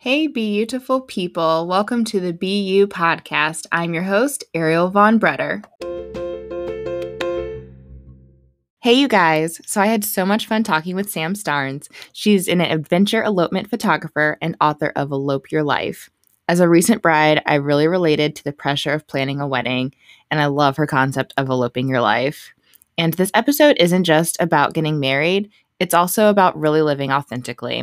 Hey, beautiful people. Welcome to the BU podcast. I'm your host, Ariel Von Bretter. Hey, you guys. So, I had so much fun talking with Sam Starnes. She's an adventure elopement photographer and author of Elope Your Life. As a recent bride, I really related to the pressure of planning a wedding, and I love her concept of eloping your life. And this episode isn't just about getting married, it's also about really living authentically.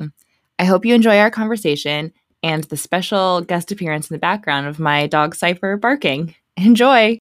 I hope you enjoy our conversation and the special guest appearance in the background of my dog Cypher barking. Enjoy!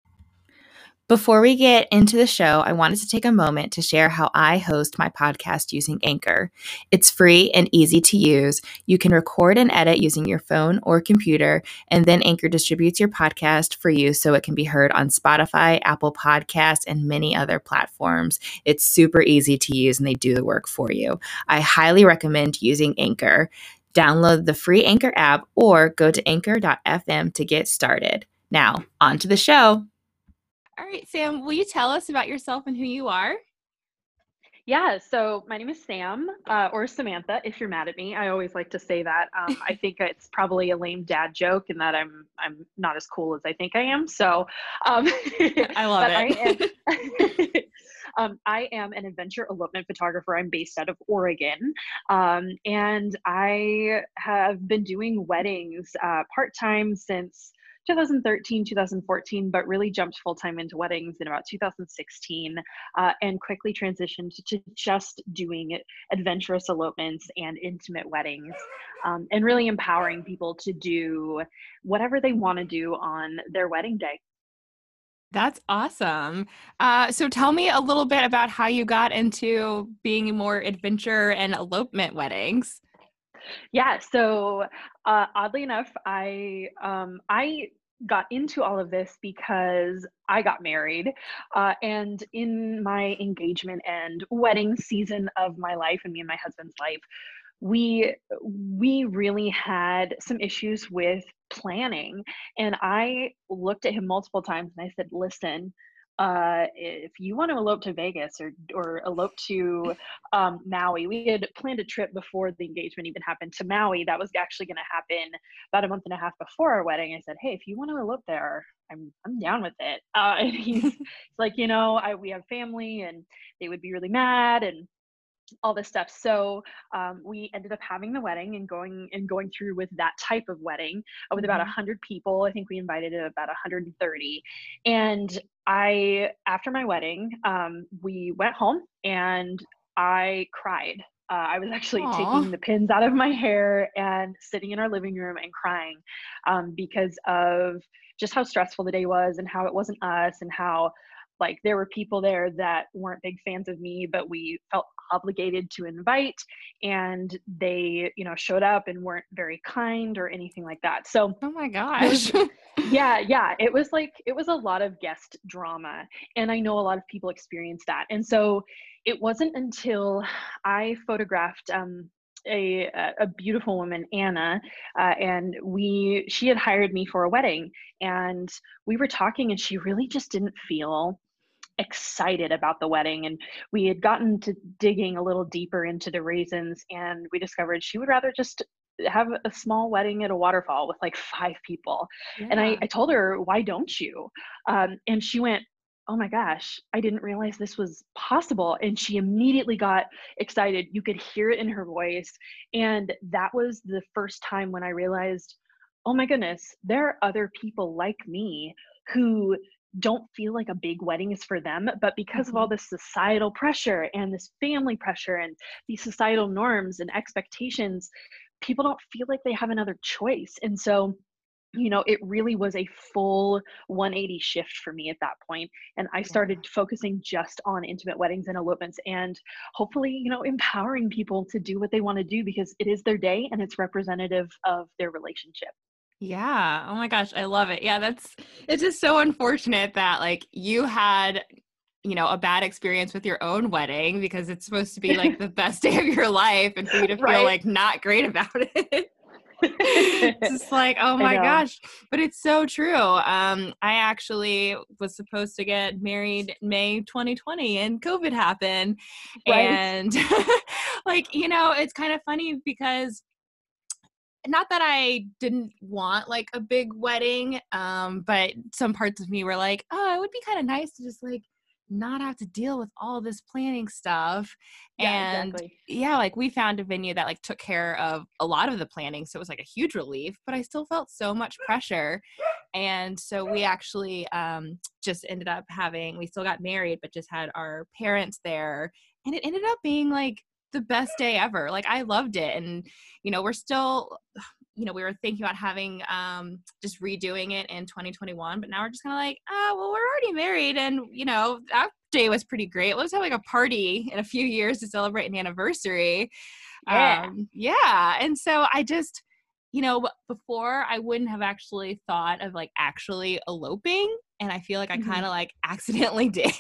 Before we get into the show, I wanted to take a moment to share how I host my podcast using Anchor. It's free and easy to use. You can record and edit using your phone or computer, and then Anchor distributes your podcast for you so it can be heard on Spotify, Apple Podcasts, and many other platforms. It's super easy to use and they do the work for you. I highly recommend using Anchor. Download the free Anchor app or go to anchor.fm to get started. Now, on to the show. All right, Sam, will you tell us about yourself and who you are? Yeah, so my name is Sam, uh, or Samantha, if you're mad at me. I always like to say that. Um, I think it's probably a lame dad joke, and that I'm I'm not as cool as I think I am. So, um, I love it. I am, um, I am an adventure elopement photographer. I'm based out of Oregon, um, and I have been doing weddings uh, part time since 2013, 2014, but really jumped full time into weddings in about 2016 uh, and quickly transitioned to just doing adventurous elopements and intimate weddings um, and really empowering people to do whatever they want to do on their wedding day. That's awesome. Uh, so tell me a little bit about how you got into being more adventure and elopement weddings. Yeah, so uh, oddly enough, I um, I got into all of this because I got married, uh, and in my engagement and wedding season of my life, and me and my husband's life, we we really had some issues with planning, and I looked at him multiple times and I said, "Listen." Uh, if you want to elope to Vegas or or elope to um, Maui, we had planned a trip before the engagement even happened to Maui. That was actually going to happen about a month and a half before our wedding. I said, "Hey, if you want to elope there, I'm I'm down with it." Uh, and he's like, "You know, I, we have family, and they would be really mad." And all this stuff. So um, we ended up having the wedding and going and going through with that type of wedding uh, with about a mm-hmm. hundred people. I think we invited about 130. And I, after my wedding, um, we went home and I cried. Uh, I was actually Aww. taking the pins out of my hair and sitting in our living room and crying um, because of just how stressful the day was and how it wasn't us and how like there were people there that weren't big fans of me but we felt obligated to invite and they you know showed up and weren't very kind or anything like that. So oh my gosh. yeah yeah it was like it was a lot of guest drama and i know a lot of people experience that. And so it wasn't until i photographed um, a a beautiful woman Anna uh, and we she had hired me for a wedding and we were talking and she really just didn't feel excited about the wedding and we had gotten to digging a little deeper into the reasons and we discovered she would rather just have a small wedding at a waterfall with like five people. Yeah. and I, I told her why don't you? Um, and she went oh my gosh i didn't realize this was possible. And she immediately got excited. You could hear it in her voice. And that was the first time when i realized oh my goodness there are other people like me who don't feel like a big wedding is for them but because mm-hmm. of all mm-hmm. this societal pressure and this family pressure and these societal norms and expectations people don't feel like they have another choice and so you know it really was a full 180 shift for me at that point and i started yeah. focusing just on intimate weddings and elopements and hopefully you know empowering people to do what they want to do because it is their day and it's representative of their relationship yeah. Oh my gosh, I love it. Yeah, that's it's just so unfortunate that like you had you know a bad experience with your own wedding because it's supposed to be like the best day of your life and for you to feel right. like not great about it. it's just like oh my gosh but it's so true um i actually was supposed to get married may 2020 and covid happened right. and like you know it's kind of funny because not that I didn't want like a big wedding, um, but some parts of me were like, oh, it would be kind of nice to just like not have to deal with all this planning stuff. Yeah, and exactly. yeah, like we found a venue that like took care of a lot of the planning. So it was like a huge relief, but I still felt so much pressure. And so we actually um, just ended up having, we still got married, but just had our parents there. And it ended up being like the best day ever. Like I loved it. And, you know, we're still, you know, we were thinking about having um just redoing it in 2021, but now we're just kind of like, ah, well, we're already married and you know, that day was pretty great. Let's have like a party in a few years to celebrate an anniversary. Yeah. Um, yeah. And so I just, you know, before I wouldn't have actually thought of like actually eloping. And I feel like I Mhm. kind of like accidentally did.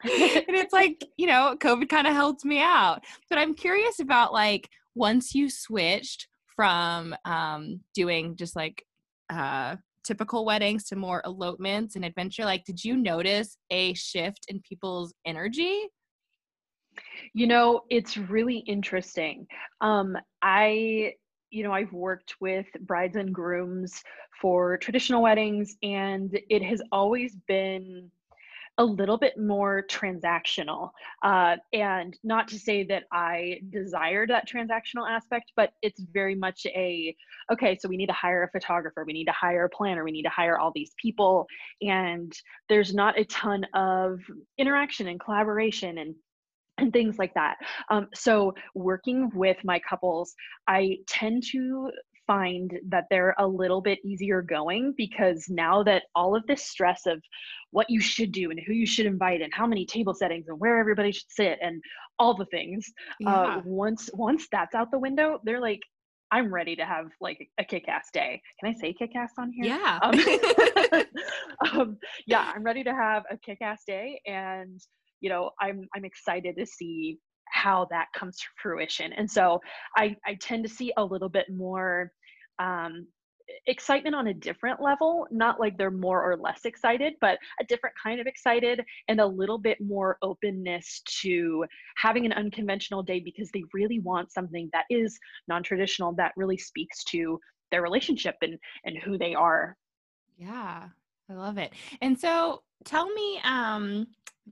and it's like you know covid kind of helped me out but i'm curious about like once you switched from um doing just like uh typical weddings to more elopements and adventure like did you notice a shift in people's energy You know, it's really interesting. Um, I, you know, I've worked with brides and grooms for traditional weddings, and it has always been a little bit more transactional. Uh, and not to say that I desired that transactional aspect, but it's very much a okay, so we need to hire a photographer, we need to hire a planner, we need to hire all these people. And there's not a ton of interaction and collaboration and and things like that. Um, so, working with my couples, I tend to find that they're a little bit easier going because now that all of this stress of what you should do and who you should invite and how many table settings and where everybody should sit and all the things uh, once once that's out the window they're like i'm ready to have like a kick-ass day. Can i say kick-ass on here? Yeah. Um, um, yeah, I'm ready to have a kick-ass day, and you know, I'm I'm excited to see how that comes to fruition. And so I I tend to see a little bit more um, excitement on a different level, not like they're more or less excited, but a different kind of excited and a little bit more openness to having an unconventional day because they really want something that is non-traditional that really speaks to their relationship and and who they are Yeah, I love it. And so tell me, um,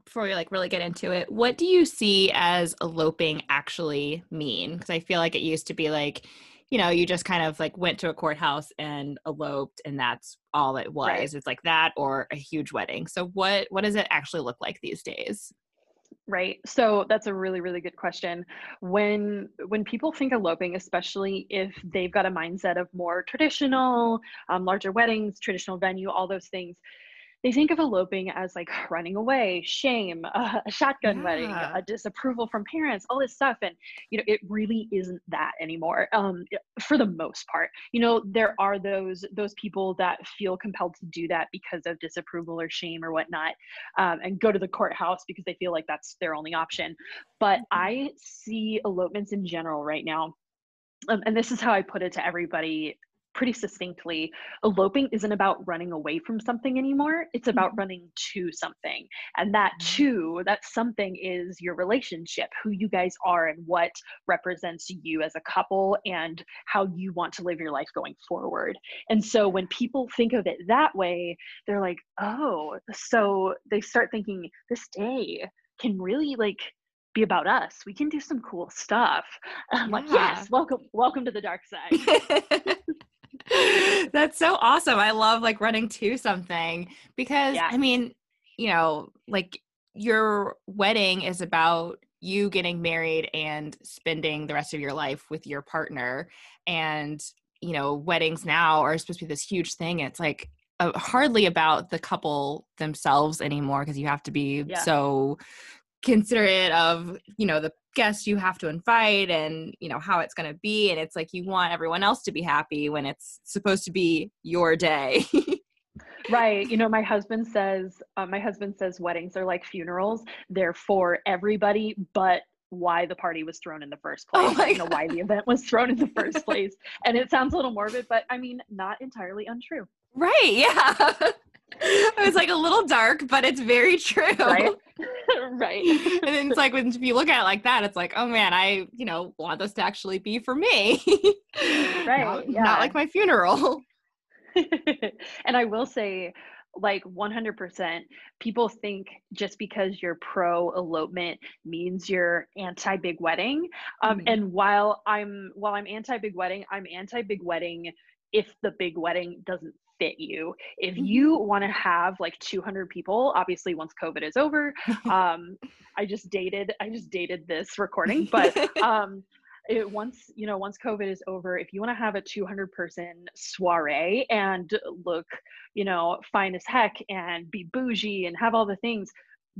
before we like really get into it, what do you see as eloping actually mean? Because I feel like it used to be like, you know, you just kind of like went to a courthouse and eloped and that's all it was. Right. It's like that or a huge wedding. So what what does it actually look like these days? Right. So that's a really, really good question. When when people think eloping, especially if they've got a mindset of more traditional, um, larger weddings, traditional venue, all those things, they think of eloping as like running away, shame, uh, a shotgun wedding, a disapproval from parents, all this stuff. And you know, it really isn't that anymore. Um, for the most part, you know, there are those those people that feel compelled to do that because of disapproval or shame or whatnot um, and go to the courthouse because they feel like that's their only option. But I see elopements in general right now. Um, and this is how I put it to everybody pretty succinctly eloping isn't about running away from something anymore it's about Mhm. running to something and that Mhm. too that something is your relationship who you guys are and what represents you as a couple and how you want to live your life going forward. And so when people think of it that way they're like oh so they start thinking this day can really like be about us. We can do some cool stuff. I'm like yes welcome welcome to the dark side That's so awesome. I love like running to something because Yeah. I mean, you know, like your wedding is about you getting married and spending the rest of your life with your partner. And, you know, weddings now are supposed to be this huge thing. It's like uh, hardly about the couple themselves anymore because you have to be Yeah. so considerate of you know the guests you have to invite and you know how it's going to be and it's like you want everyone else to be happy when it's supposed to be your day. Right you know my husband says uh, my husband says weddings are like funerals they're for everybody but why the party was thrown in the first Oh place. My you know why the event was thrown in the first place and it sounds a little morbid but i mean not entirely untrue. Right yeah it's like a little dark but it's very true right right and then it's like when if you look at it like that it's like oh man i you know want this to actually be for me right. Not, yeah. not like my funeral. and I will say, like 100% people think just because you're pro elopement means you're anti big wedding um, mm-hmm. and while i'm while i'm anti big wedding i'm anti big wedding if the big wedding doesn't fit you if mm-hmm. you want to have like 200 people obviously once covid is over um i just dated i just dated this recording but um it, once you know once covid is over if you want to have a 200 person soiree and look you know fine as heck and be bougie and have all the things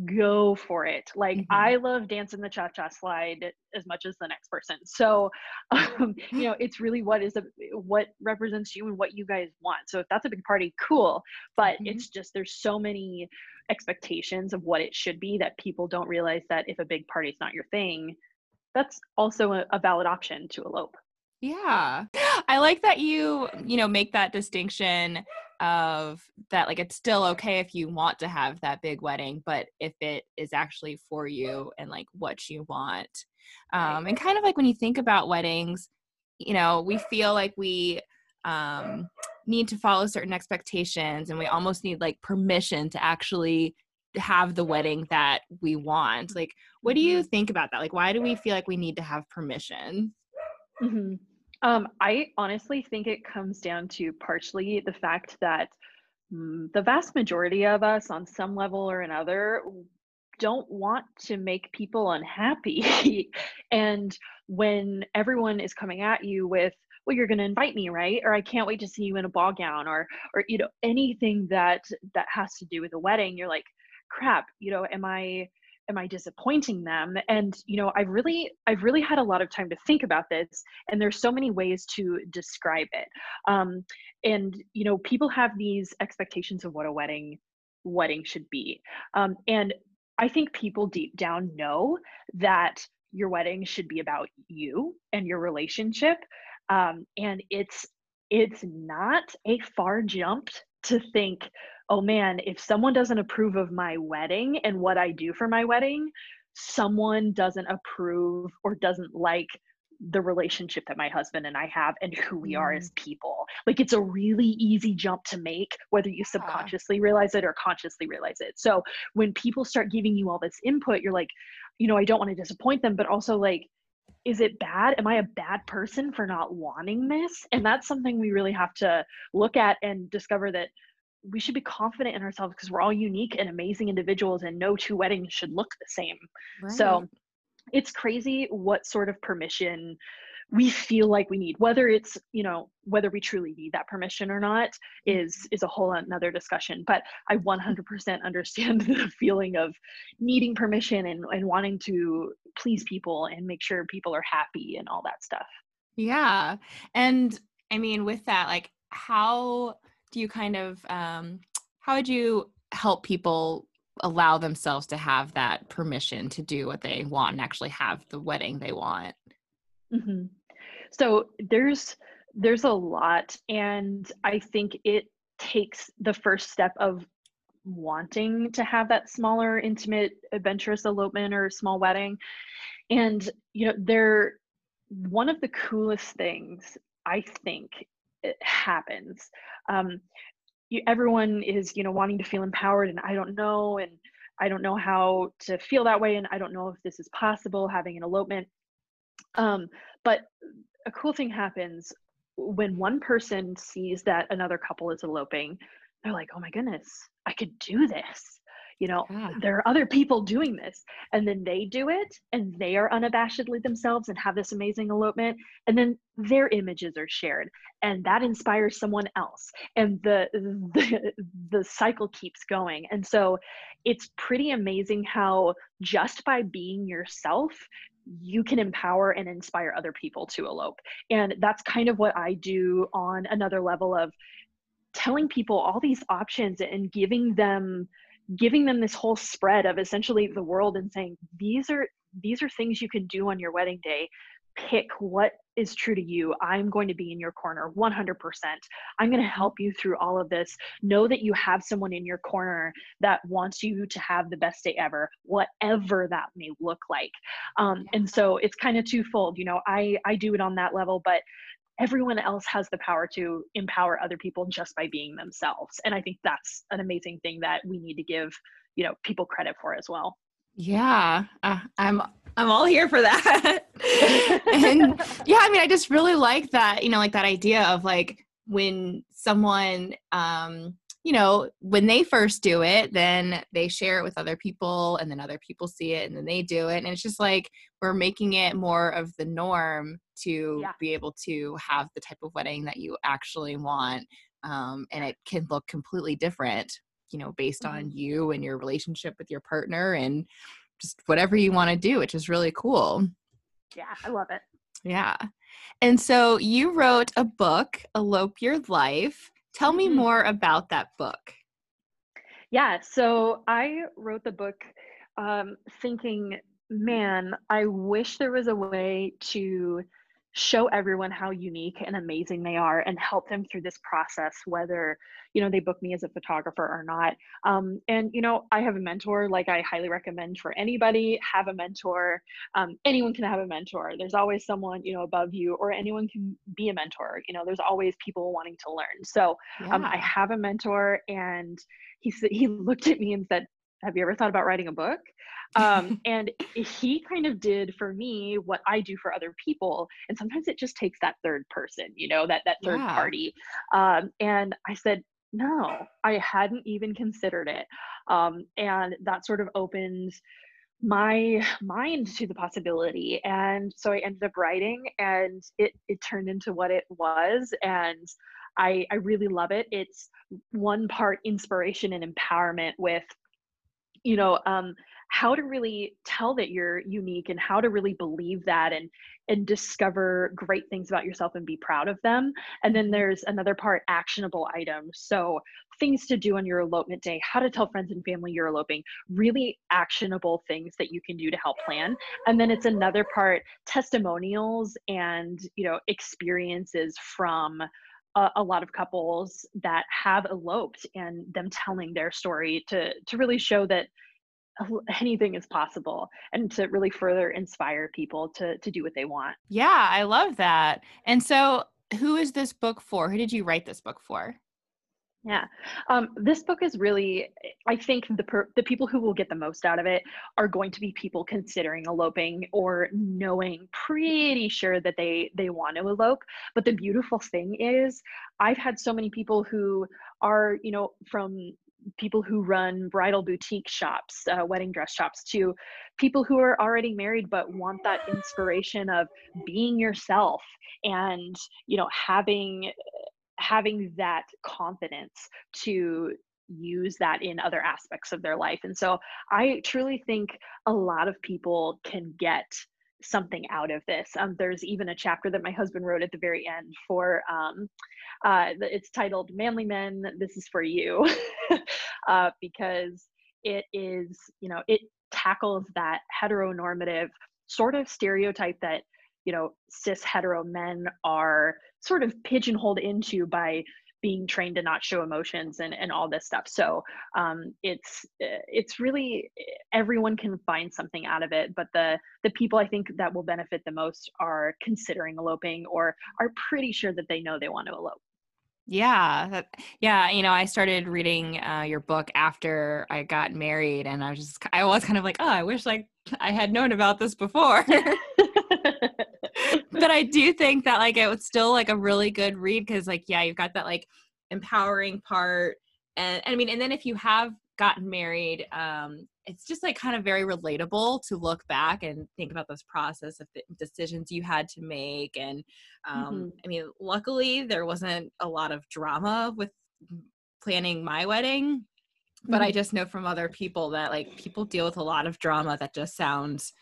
go for it like mm-hmm. i love dancing the cha-cha slide as much as the next person so um, you know it's really what is a, what represents you and what you guys want so if that's a big party cool but mm-hmm. it's just there's so many expectations of what it should be that people don't realize that if a big party is not your thing that's also a, a valid option to elope. Yeah. I like that you, you know, make that distinction of that like it's still okay if you want to have that big wedding, but if it is actually for you and like what you want. Um and kind of like when you think about weddings, you know, we feel like we um need to follow certain expectations and we almost need like permission to actually have the wedding that we want like what do you mm-hmm. think about that like why do we feel like we need to have permission mm-hmm. um, i honestly think it comes down to partially the fact that mm, the vast majority of us on some level or another don't want to make people unhappy and when everyone is coming at you with well you're going to invite me right or i can't wait to see you in a ball gown or or you know anything that that has to do with a wedding you're like crap you know am i am i disappointing them? And you know i've really i've really had a lot of time to think about this and there's so many ways to describe it. Um, and you know people have these expectations of what a wedding wedding should be. Um, and i think people deep down know that your wedding should be about you and your relationship. Um, and it's it's not a far jump to think oh man, if someone doesn't approve of my wedding and what I do for my wedding, someone doesn't approve or doesn't like the relationship that my husband and I have and who we are as mm. people. Like it's a really easy jump to make, whether you subconsciously realize it or consciously realize it. So when people start giving you all this input, you're like, you know, I don't want to disappoint them, but also like, is it bad? Am I a bad person for not wanting this? And that's something we really have to look at and discover that we should be confident in ourselves because we're all unique and amazing individuals and no two weddings should look the same right. so it's crazy what sort of permission we feel like we need whether it's you know whether we truly need that permission or not is is a whole another discussion but i 100% understand the feeling of needing permission and, and wanting to please people and make sure people are happy and all that stuff. Yeah and i mean with that like how do you kind of um, how would you help people allow themselves to have that permission to do what they want and actually have the wedding they want? Mm-hmm. So there's there's a lot and i think it takes the first step of wanting to have that smaller intimate adventurous elopement or small wedding. And you know they're one of the coolest things i think it happens um, you, everyone is you know wanting to feel empowered and i don't know and i don't know how to feel that way and i don't know if this is possible having an elopement. Um, but a cool thing happens when one person sees that another couple is eloping they're like oh my goodness i could do this. You know yeah. there are other people doing this. And then they do it and they are unabashedly themselves and have this amazing elopement and then their images are shared and that inspires someone else and the the, the cycle keeps going. And so it's pretty amazing how just by being yourself you can empower and inspire other people to elope. And that's kind of what i do on another level of telling people all these options and giving them giving them this whole spread of essentially the world and saying these are these are things you can do on your wedding day pick what is true to you i'm going to be in your corner 100% i'm going to help you through all of this. Know that you have someone in your corner that wants you to have the best day ever whatever that may look like. Um, and so it's kind of twofold you know i i do it on that level but everyone else has the power to empower other people just by being themselves. And i think that's an amazing thing that we need to give you know people credit for as well yeah uh, i'm i'm all here for that and yeah i mean i just really like that you know like that idea of like when someone um you know, when they first do it, then they share it with other people and then other people see it and then they do it. And it's just like we're making it more of the norm to yeah. be able to have the type of wedding that you actually want. Um, and it can look completely different, you know, based mm-hmm. on you and your relationship with your partner and just whatever you want to do, which is really cool. Yeah, I love it. Yeah. And so you wrote a book, Elope Your Life. Tell me mm-hmm. more about that book. Yeah, so I wrote the book um, thinking, man, I wish there was a way to show everyone how unique and amazing they are and help them through this process whether you know they book me as a photographer or not. Um, and you know i have a mentor like i highly recommend for anybody have a mentor. Um, anyone can have a mentor. There's always someone you know above you or anyone can be a mentor. You know there's always people wanting to learn. So yeah. um, i have a mentor and he said he looked at me and said have you ever thought about writing a book um, and he kind of did for me what I do for other people. And sometimes it just takes that third person, you know, that that third yeah. party. Um, and I said, no, I hadn't even considered it. Um, and that sort of opened my mind to the possibility and so i ended up writing and it it turned into what it was and i i really love it it's one part inspiration and empowerment with you know um how to really tell that you're unique and how to really believe that and and discover great things about yourself and be proud of them. And then there's another part actionable items. So things to do on your elopement day how to tell friends and family you're eloping really actionable things that you can do to help plan. And then it's another part testimonials and you know experiences from a, a, lot of couples that have eloped and them telling their story to to really show that anything is possible and to really further inspire people to to do what they want. Yeah, I love that. And so who is this book for? Who did you write this book for? Yeah, um, this book is really, I think the per- the people who will get the most out of it are going to be people considering eloping or knowing pretty sure that they they want to elope. But the beautiful thing is, I've had so many people who are, you know, from people who run bridal boutique shops, uh, wedding dress shops, to people who are already married but want that inspiration of being yourself and you know having having that confidence to use that in other aspects of their life. And so I truly think a lot of people can get something out of this. Um, there's even a chapter that my husband wrote at the very end for, um, uh, it's titled Manly Men, This is for You, uh, because it is, you know, it tackles that heteronormative sort of stereotype that, you know, cis hetero men are sort of pigeonholed into by being trained to not show emotions and, and all this stuff. So um, it's it's really everyone can find something out of it but the the people i think that will benefit the most are considering eloping or are pretty sure that they know they want to elope. Yeah that, yeah you know i started reading uh, your book after i got married and i was just i was kind of like oh i wish like i had known about this before but I do think that like it was still like a really good read because like yeah, you've got that like empowering part, and, and I mean, and then if you have gotten married, um, it's just like kind of very relatable to look back and think about this process of the decisions you had to make. And um, mm-hmm. I mean, luckily there wasn't a lot of drama with planning my wedding, but I mm-hmm. just know from other people that like people deal with a lot of drama that just sounds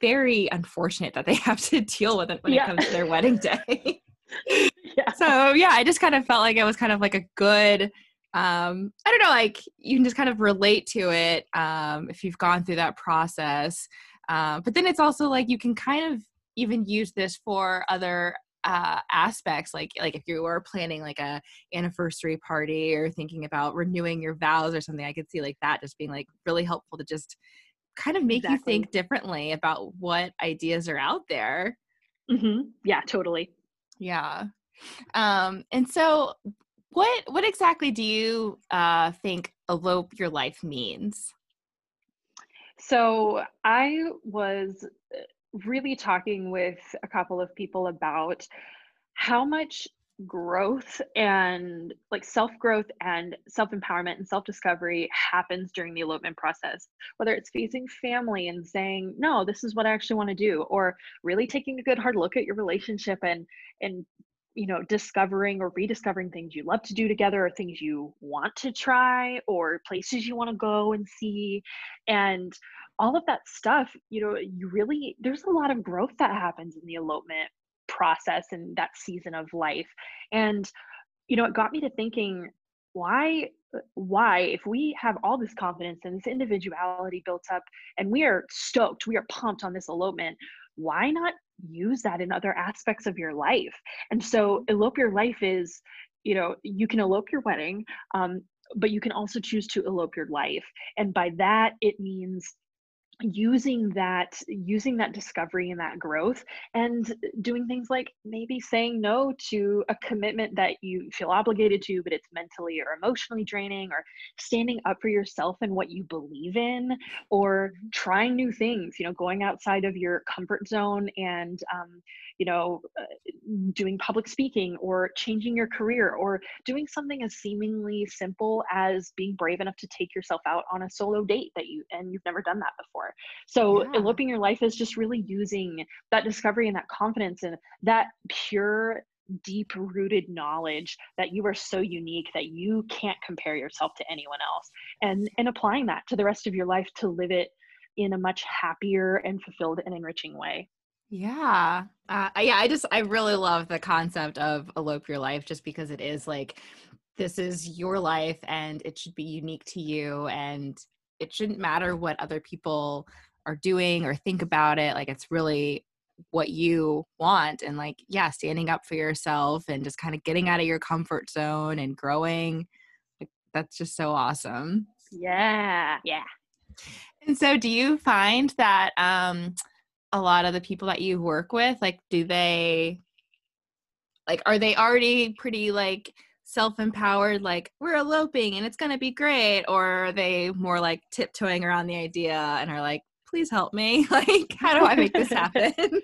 very unfortunate that they have to deal with it when yeah. it comes to their wedding day. yeah. So yeah, I just kind of felt like it was kind of like a good um I don't know, like you can just kind of relate to it um if you've gone through that process. Um, but then it's also like you can kind of even use this for other uh, aspects like like if you were planning like a anniversary party or thinking about renewing your vows or something i could see like that just being like really helpful to just kind of make exactly. you think differently about what ideas are out there. Mm-hmm. Yeah, totally. Yeah. Um, and so what what exactly do you uh think elope your life means? So I was uh, really talking with a couple of people about how much growth and like self growth and self empowerment and self discovery happens during the elopement process. Whether it's facing family and saying no this is what i actually want to do or really taking a good hard look at your relationship and and you know discovering or rediscovering things you love to do together or things you want to try or places you want to go and see. And all of that stuff you know you really there's a lot of growth that happens in the elopement process and that season of life. And you know it got me to thinking why why if we have all this confidence and this individuality built up and we are stoked we are pumped on this elopement why not use that in other aspects of your life? And so elope your life is you know you can elope your wedding um, but you can also choose to elope your life. And by that it means using that using that discovery and that growth and doing things like maybe saying no to a commitment that you feel obligated to but it's mentally or emotionally draining or standing up for yourself and what you believe in or mm-hmm. trying new things you know going outside of your comfort zone and um, you know uh, doing public speaking or changing your career or doing something as seemingly simple as being brave enough to take yourself out on a solo date that you and you've never done that before so yeah. eloping your life is just really using that discovery and that confidence and that pure deep rooted knowledge that you are so unique that you can't compare yourself to anyone else and and applying that to the rest of your life to live it in a much happier and fulfilled and enriching way yeah. Uh, yeah, I just I really love the concept of elope your life just because it is like this is your life and it should be unique to you and it shouldn't matter what other people are doing or think about it like it's really what you want and like yeah standing up for yourself and just kind of getting out of your comfort zone and growing like that's just so awesome. Yeah yeah. And so do you find that um a lot of the people that you work with like do they like are they already pretty like self-empowered like we're eloping and it's going to be great or are they more like tiptoeing around the idea and are like please help me like how do i make this happen?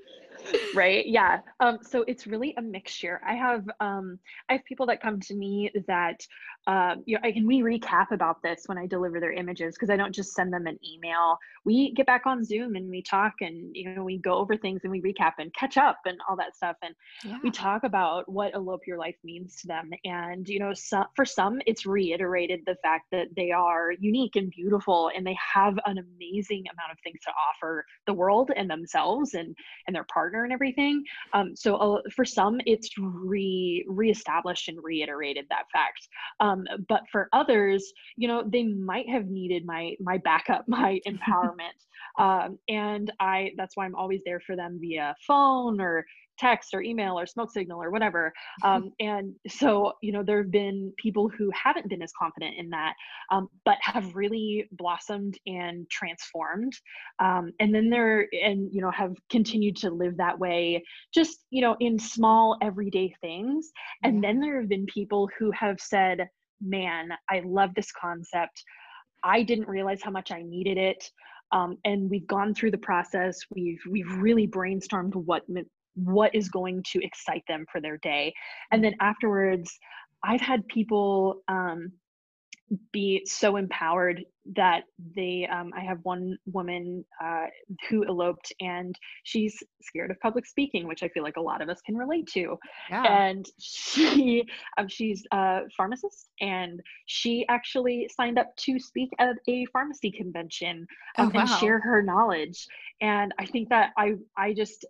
Right? Yeah. Um so it's really a mixture. I have um i have people that come to me that um, you know, I can we recap about this when I deliver their images because I don't just send them an email. We get back on Zoom and we talk and you know we go over things and we recap and catch up and all that stuff and yeah. we talk about what elope your life means to them. And you know, for some it's reiterated the fact that they are unique and beautiful and they have an amazing amount of things to offer the world and themselves and and their partner and everything. Um, so uh, for some it's re reestablished and reiterated that fact. Um, um, but for others you know they might have needed my my backup my empowerment. Um, and i that's why i'm always there for them via phone or text or email or smoke signal or whatever. Um, and so you know there have been people who haven't been as confident in that um, but have really blossomed and transformed. Um, and then they're and you know have continued to live that way just you know in small everyday things. And then there have been people who have said man, I love this concept. I didn't realize how much I needed it. Um, and we've gone through the process. We've we've really brainstormed what what is going to excite them for their day, and then afterwards, I've had people um, be so empowered that they um, i have one woman uh, who eloped and she's scared of public speaking which i feel like a lot of us can relate to yeah. and she um, she's a pharmacist and she actually signed up to speak at a pharmacy convention um, oh, wow. and share her knowledge and i think that i i just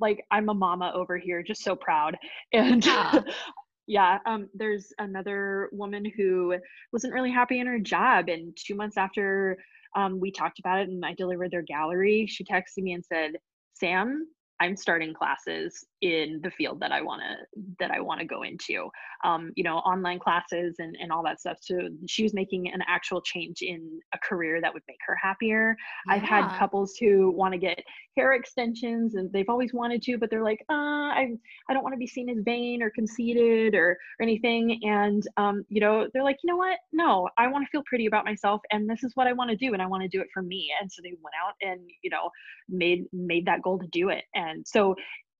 like i'm a mama over here just so proud and yeah. yeah um, there's another woman who wasn't really happy in her job and two months after um, we talked about it and i delivered their gallery she texted me and said sam i'm starting classes in the field that I want to that I want to go into. Um, you know, online classes and and all that stuff. So she was making an actual change in a career that would make her happier. Yeah. I've had couples who want to get hair extensions and they've always wanted to, but they're like, uh, I I don't want to be seen as vain or conceited or or anything. And um, you know, they're like, you know what? No, I want to feel pretty about myself, and this is what I want to do, and I want to do it for me. And so they went out and you know made made that goal to do it. And so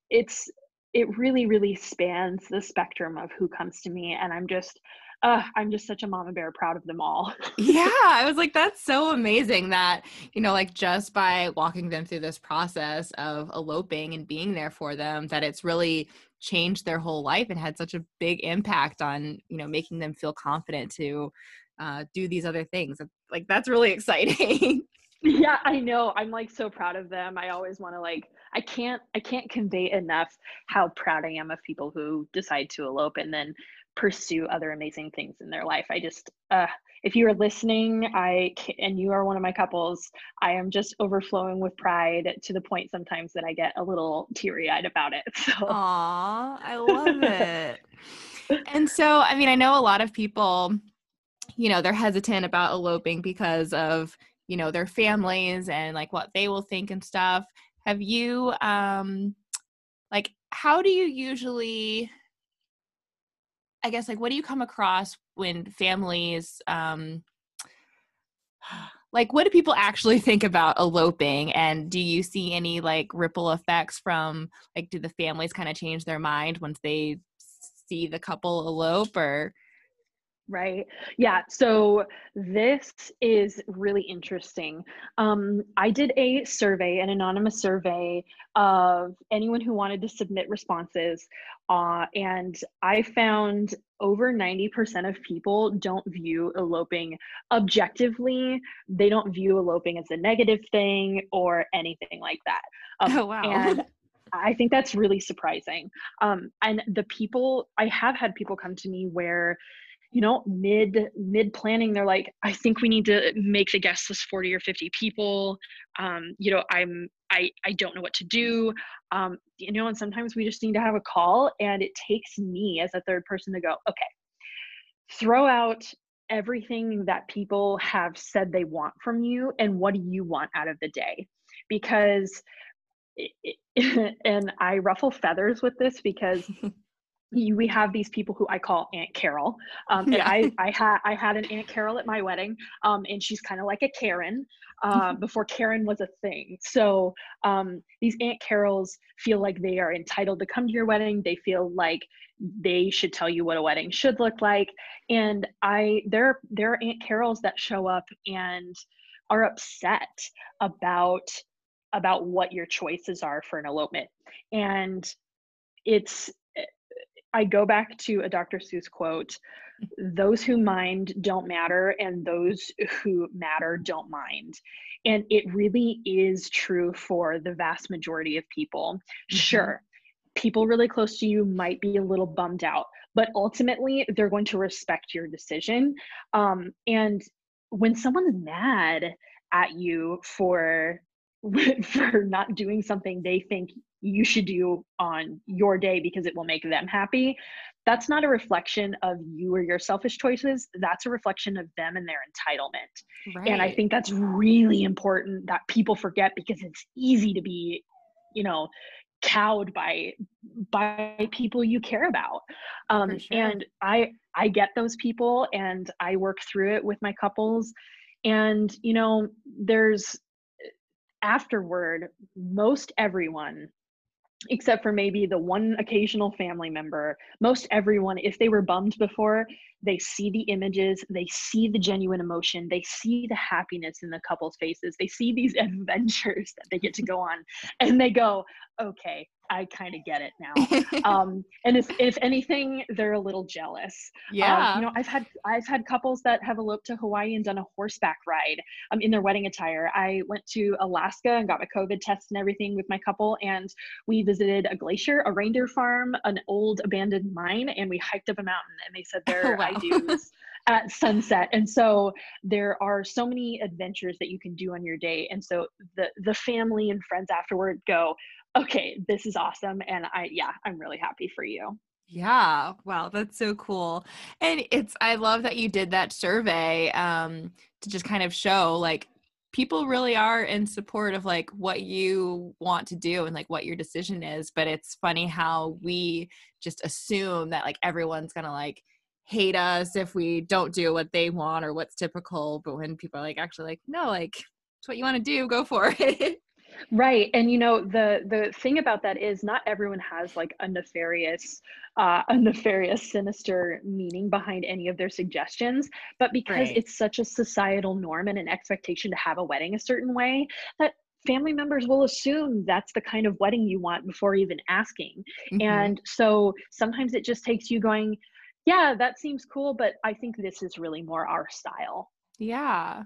it's it really really spans the spectrum of who comes to me and i'm just uh, i'm just such a mama bear proud of them all. Yeah i was like that's so amazing that you know like just by walking them through this process of eloping and being there for them that it's really changed their whole life and had such a big impact on you know making them feel confident to uh, do these other things. Like that's really exciting. Yeah i know i'm like so proud of them i always want to like I can't I can't convey enough how proud I am of people who decide to elope and then pursue other amazing things in their life. I just uh, if you are listening, I and you are one of my couples, I am just overflowing with pride to the point sometimes that I get a little teary eyed about it. So, Aw, I love it. and so, I mean, I know a lot of people, you know, they're hesitant about eloping because of you know their families and like what they will think and stuff have you um like how do you usually i guess like what do you come across when families um like what do people actually think about eloping? And do you see any like ripple effects from like do the families kind of change their mind once they see the couple elope or Right. Yeah. So this is really interesting. Um, I did a survey, an anonymous survey of anyone who wanted to submit responses. Uh, and I found over 90% of people don't view eloping objectively. They don't view eloping as a negative thing or anything like that. Um, oh, wow. And I think that's really surprising. Um, and the people, I have had people come to me where you know mid mid planning they're like i think we need to make the guest list 40 or 50 people. Um, you know i'm i i don't know what to do. Um, you know and sometimes we just need to have a call and it takes me as a third person to go okay throw out everything that people have said they want from you and what do you want out of the day? Because and i ruffle feathers with this because we have these people who I call Aunt Carol. Um, yeah. and I, I had I had an Aunt Carol at my wedding, um, and she's kind of like a Karen uh, before Karen was a thing. So um, these Aunt Carols feel like they are entitled to come to your wedding. They feel like they should tell you what a wedding should look like. And I there there are Aunt Carols that show up and are upset about about what your choices are for an elopement and it's I go back to a Dr. Seuss quote those who mind don't matter, and those who matter don't mind. And it really is true for the vast majority of people. Mm-hmm. Sure, people really close to you might be a little bummed out, but ultimately they're going to respect your decision. Um, and when someone's mad at you for for not doing something they think you should do on your day because it will make them happy. That's not a reflection of you or your selfish choices. That's a reflection of them and their entitlement. Right. and i think that's really important that people forget because it's easy to be you know cowed by by people you care about. Um, sure. and i i get those people and i work through it with my couples. And you know there's afterward most everyone except for maybe the one occasional family member. Most everyone if they were bummed before they see the images they see the genuine emotion they see the happiness in the couple's faces they see these adventures that they get to go on and they go okay I kind of get it now. um, and if, if anything, they're a little jealous. Yeah. Um, you know, I've had I've had couples that have eloped to Hawaii and done a horseback ride um, in their wedding attire. I went to Alaska and got my COVID test and everything with my couple, and we visited a glacier, a reindeer farm, an old abandoned mine, and we hiked up a mountain. And they said their oh, wow. I-do's at sunset. And so there are so many adventures that you can do on your day. And so the the family and friends afterward go, okay, this is awesome. And I, yeah, I'm really happy for you. Yeah. Wow. That's so cool. And it's, I love that you did that survey um, to just kind of show like people really are in support of like what you want to do and like what your decision is. But it's funny how we just assume that like everyone's going to like, hate us if we don't do what they want or what's typical but when people are like actually like no like it's what you want to do go for it right and you know the the thing about that is not everyone has like a nefarious uh, a nefarious sinister meaning behind any of their suggestions but because right. it's such a societal norm and an expectation to have a wedding a certain way that family members will assume that's the kind of wedding you want before even asking mm-hmm. and so sometimes it just takes you going yeah that seems cool but i think this is really more our style yeah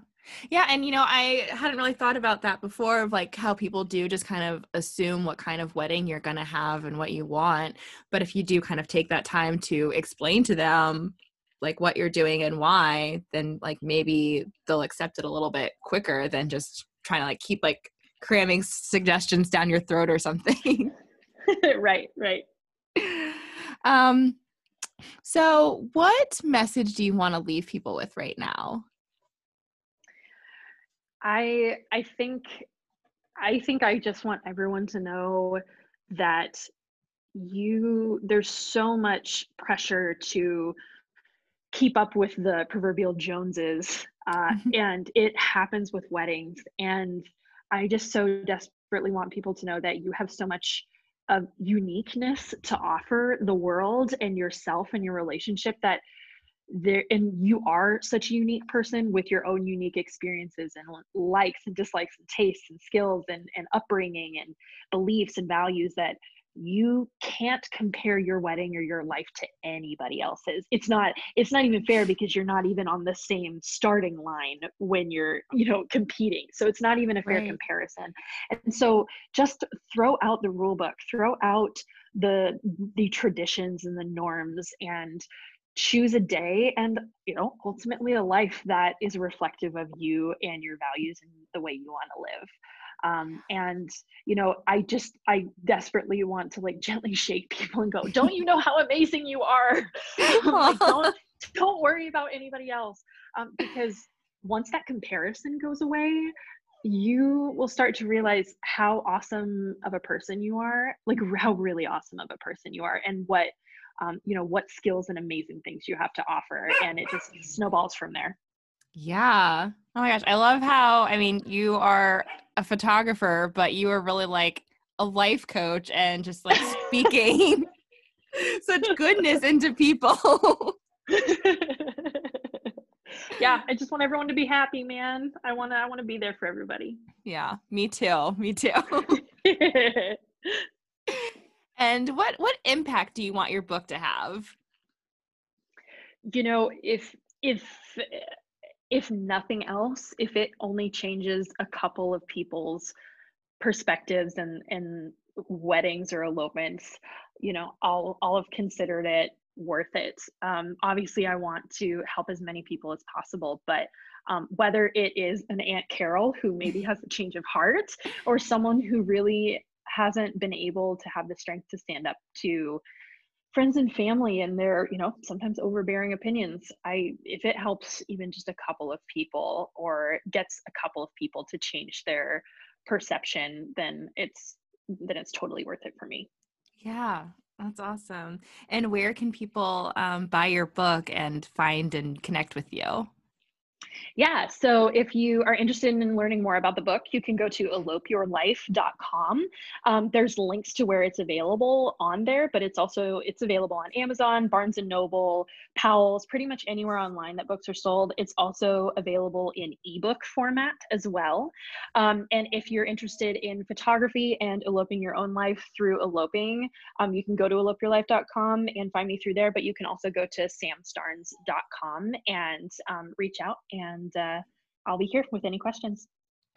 yeah, and you know, I hadn't really thought about that before of like how people do just kind of assume what kind of wedding you're going to have and what you want. But if you do kind of take that time to explain to them like what you're doing and why, then like maybe they'll accept it a little bit quicker than just trying to like keep like cramming suggestions down your throat or something. right, right. Um so what message do you want to leave people with right now? I I think I think I just want everyone to know that you there's so much pressure to keep up with the proverbial Joneses, uh, mm-hmm. and it happens with weddings. And I just so desperately want people to know that you have so much of uniqueness to offer the world and yourself and your relationship that there and you are such a unique person with your own unique experiences and likes and dislikes and tastes and skills and, and upbringing and beliefs and values that you can't compare your wedding or your life to anybody else's. It's not it's not even fair because you're not even on the same starting line when you're you know competing. So it's not even a fair right. comparison. And so just throw out the rule book throw out the the traditions and the norms and choose a day and you know ultimately a life that is reflective of you and your values and the way you want to live. Um, and you know i just i desperately want to like gently shake people and go don't you know how amazing you are? Like, don't don't worry about anybody else. Um, because once that comparison goes away you will start to realize how awesome of a person you are like how really awesome of a person you are and what um, you know what skills and amazing things you have to offer and it just snowballs from there. Yeah. Oh my gosh i love how i mean you are a photographer but you are really like a life coach and just like speaking such goodness into people. Yeah i just want everyone to be happy man. I want to i want to be there for everybody. Yeah me too me too and what what impact do you want your book to have? You know, if if if nothing else, if it only changes a couple of people's perspectives and and weddings or elopements, you know, I'll I'll have considered it worth it. Um, obviously, I want to help as many people as possible, but um, whether it is an Aunt Carol who maybe has a change of heart or someone who really hasn't been able to have the strength to stand up to friends and family and their you know sometimes overbearing opinions. I if it helps even just a couple of people or gets a couple of people to change their perception then it's then it's totally worth it for me. Yeah that's awesome. And where can people um, buy your book and find and connect with you yeah, so if you are interested in learning more about the book, you can go to elopeyourlife.com. Um, there's links to where it's available on there, but it's also it's available on Amazon, Barnes and Noble, Powell's, pretty much anywhere online that books are sold. It's also available in ebook format as well. Um, and if you're interested in photography and eloping your own life through eloping, um, you can go to elopeyourlife.com and find me through there. But you can also go to samstarns.com and um, reach out and uh, I'll be here with any questions.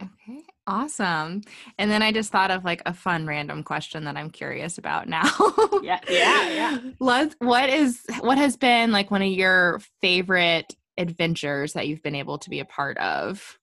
Okay, awesome. And then I just thought of like a fun random question that I'm curious about now. yeah, yeah, yeah. Let's, what is what has been like one of your favorite adventures that you've been able to be a part of?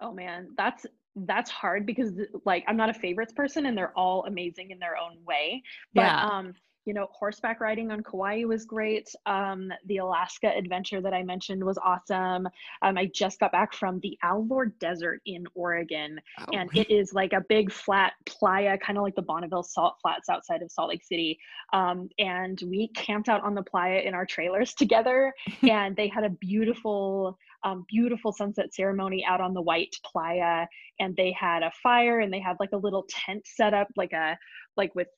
Oh man, that's that's hard because like I'm not a favorites person and they're all amazing in their own way. But Yeah. um, you know, horseback riding on Kauai was great. Um, the Alaska adventure that I mentioned was awesome. Um, I just got back from the Alvord Desert in Oregon, Oh, and it is like a big flat playa, kind of like the Bonneville Salt Flats outside of Salt Lake City. Um, and we camped out on the playa in our trailers together, and they had a beautiful, um, beautiful sunset ceremony out on the white playa. And they had a fire, and they had like a little tent set up, like a like with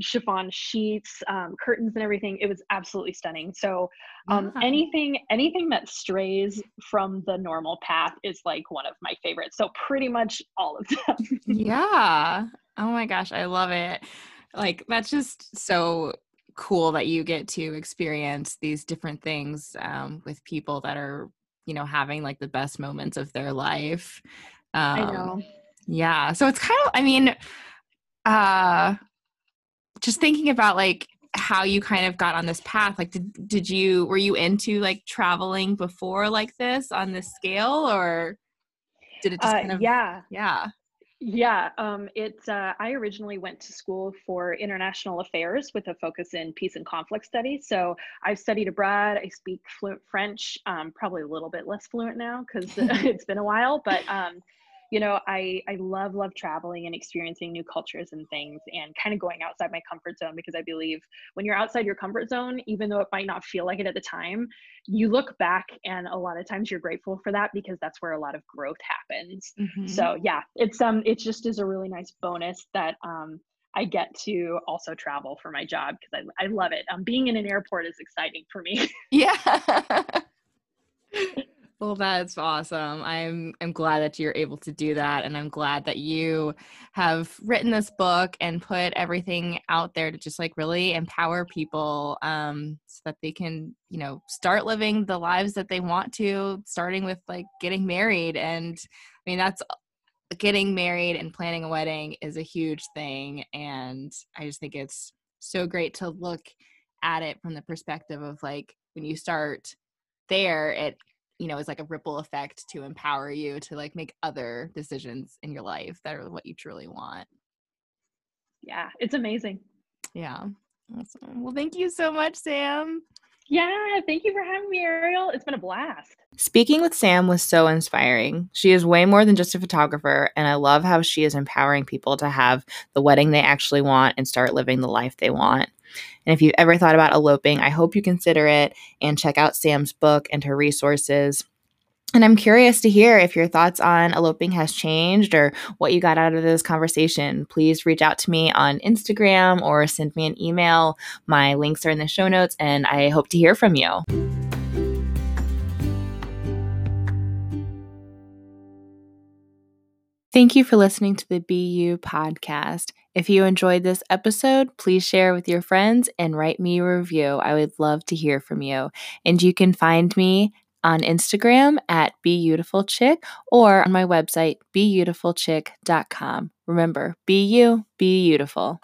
chiffon sheets, um, curtains, and everything. It was absolutely stunning. So um, Yeah. anything anything that strays from the normal path is like one of my favorites. So pretty much all of them. Yeah. Oh my gosh, I love it. Like that's just so cool that you get to experience these different things um, with people that are, you know, having like the best moments of their life. Um, I know. Yeah. So it's kind of, I mean, uh, just thinking about like how you kind of got on this path. Like, did did you were you into like traveling before like this on this scale, or did it just Uh, kind of? yeah. Yeah. Yeah, um, it's. Uh, I originally went to school for international affairs with a focus in peace and conflict studies. So I've studied abroad. I speak fluent French, um, probably a little bit less fluent now because it's been a while. But um, you know, I I love love traveling and experiencing new cultures and things, and kind of going outside my comfort zone because I believe when you're outside your comfort zone, even though it might not feel like it at the time, you look back and a lot of times you're grateful for that because that's where a lot of growth happens. Mhm. So yeah, it's um it just is a really nice bonus that um I get to also travel for my job because I, I love it. Um, being in an airport is exciting for me. Yeah. well, that's awesome. I'm I'm glad that you're able to do that and I'm glad that you have written this book and put everything out there to just like really empower people um so that they can, you know, start living the lives that they want to, starting with like getting married and I mean that's getting married and planning a wedding is a huge thing and I just think it's so great to look at it from the perspective of like when you start there it you know is like a ripple effect to empower you to like make other decisions in your life that are what you truly want yeah, it's amazing. yeah awesome. well thank you so much sam Yeah, thank you for having me, Ariel. It's been a blast. Speaking with Sam was so inspiring. She is way more than just a photographer, and I love how she is empowering people to have the wedding they actually want and start living the life they want. And if you've ever thought about eloping, I hope you consider it and check out Sam's book and her resources. And I'm curious to hear if your thoughts on eloping has changed or what you got out of this conversation. Please reach out to me on Instagram or send me an email. My links are in the show notes, and I hope to hear from you. Thank you for listening to the BU podcast. If you enjoyed this episode, please share with your friends and write me a review. I would love to hear from you. And you can find me on Instagram at BeautifulChick or on my website, beautifulchick.com. Remember, be you, be beautiful.